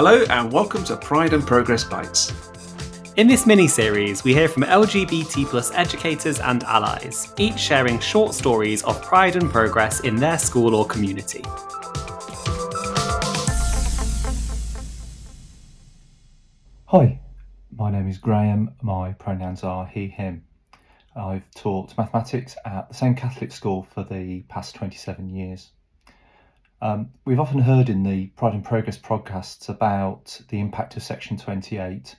Hello, and welcome to Pride and Progress Bites. In this mini series, we hear from LGBT plus educators and allies, each sharing short stories of pride and progress in their school or community. Hi, my name is Graham. My pronouns are he, him. I've taught mathematics at the same Catholic school for the past 27 years. Um, we've often heard in the Pride and Progress podcasts about the impact of Section 28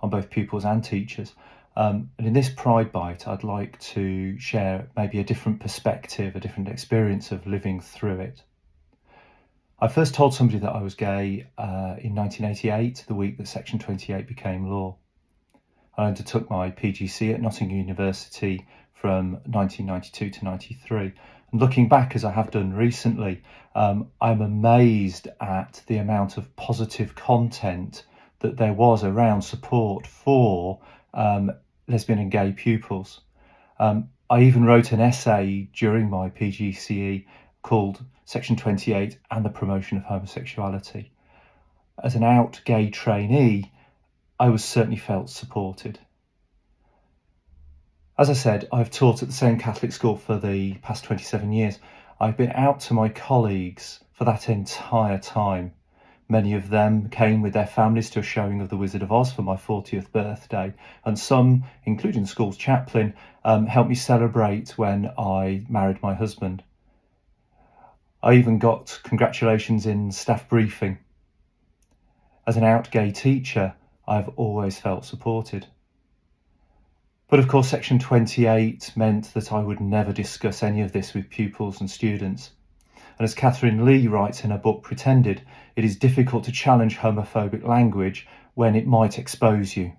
on both pupils and teachers. Um, and in this Pride Bite, I'd like to share maybe a different perspective, a different experience of living through it. I first told somebody that I was gay uh, in 1988, the week that Section 28 became law. I undertook my PGCE at Nottingham University from 1992 to 93. Looking back, as I have done recently, um, I'm amazed at the amount of positive content that there was around support for um, lesbian and gay pupils. Um, I even wrote an essay during my PGCE called Section 28 and the Promotion of Homosexuality. As an out gay trainee, I was certainly felt supported. As I said, I've taught at the same Catholic school for the past 27 years. I've been out to my colleagues for that entire time. Many of them came with their families to a showing of The Wizard of Oz for my 40th birthday, and some, including the school's chaplain, um, helped me celebrate when I married my husband. I even got congratulations in staff briefing. As an out gay teacher, I've always felt supported. But of course, Section 28 meant that I would never discuss any of this with pupils and students. And as Catherine Lee writes in her book Pretended, it is difficult to challenge homophobic language when it might expose you.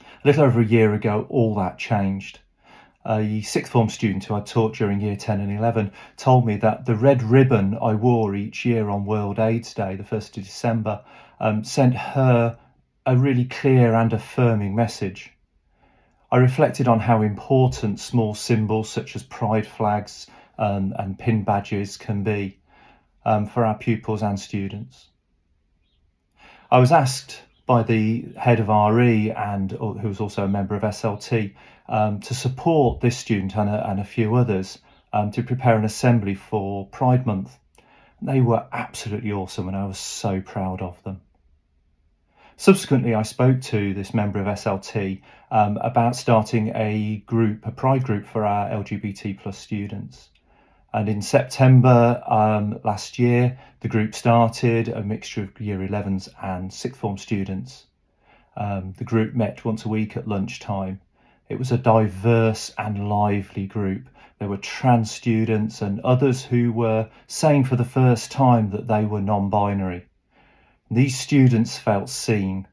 A little over a year ago, all that changed. A sixth form student who I taught during year 10 and 11 told me that the red ribbon I wore each year on World AIDS Day, the 1st of December, um, sent her a really clear and affirming message. I reflected on how important small symbols such as pride flags um, and pin badges can be um, for our pupils and students. I was asked by the head of RE and uh, who was also a member of SLT um, to support this student and a, and a few others um, to prepare an assembly for Pride Month. They were absolutely awesome and I was so proud of them. Subsequently, I spoke to this member of SLT um, about starting a group, a pride group for our LGBT plus students. And in September um, last year, the group started a mixture of year 11s and sixth form students. Um, the group met once a week at lunchtime. It was a diverse and lively group. There were trans students and others who were saying for the first time that they were non binary. These students felt seen.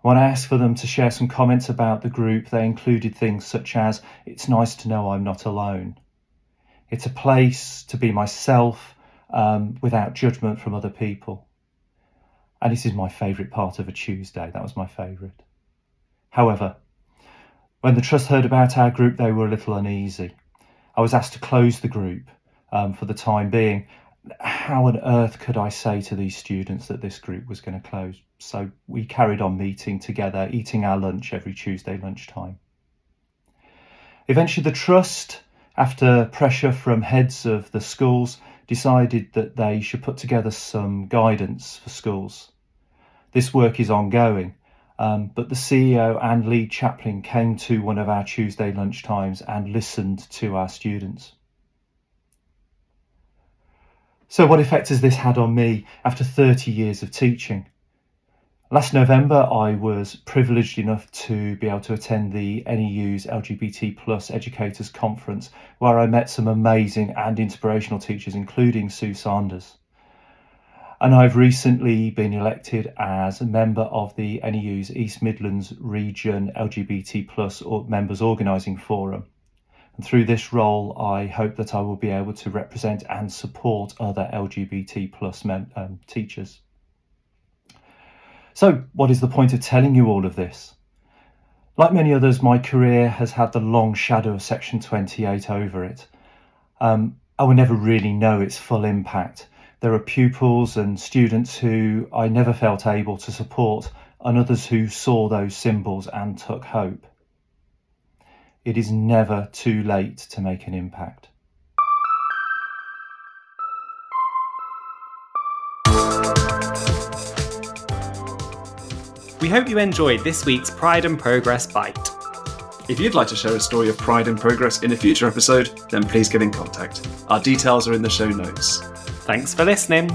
When I asked for them to share some comments about the group, they included things such as, It's nice to know I'm not alone. It's a place to be myself um, without judgment from other people. And this is my favourite part of a Tuesday. That was my favourite. However, when the Trust heard about our group, they were a little uneasy. I was asked to close the group um, for the time being, how on earth could I say to these students that this group was going to close? So we carried on meeting together, eating our lunch every Tuesday lunchtime. Eventually, the Trust, after pressure from heads of the schools, decided that they should put together some guidance for schools. This work is ongoing, um, but the CEO and lead chaplain came to one of our Tuesday lunchtimes and listened to our students. So, what effect has this had on me after 30 years of teaching? Last November, I was privileged enough to be able to attend the NEU's LGBT Plus Educators Conference, where I met some amazing and inspirational teachers, including Sue Sanders. And I've recently been elected as a member of the NEU's East Midlands Region LGBT Plus Members Organising Forum. And through this role, I hope that I will be able to represent and support other LGBT plus mem- um, teachers. So, what is the point of telling you all of this? Like many others, my career has had the long shadow of Section 28 over it. Um, I will never really know its full impact, There are pupils and students who I never felt able to support, and others who saw those symbols and took hope. It is never too late to make an impact. We hope you enjoyed this week's Pride and Progress Bite. If you'd like to share a story of pride and progress in a future episode, then please get in contact. Our details are in the show notes. Thanks for listening.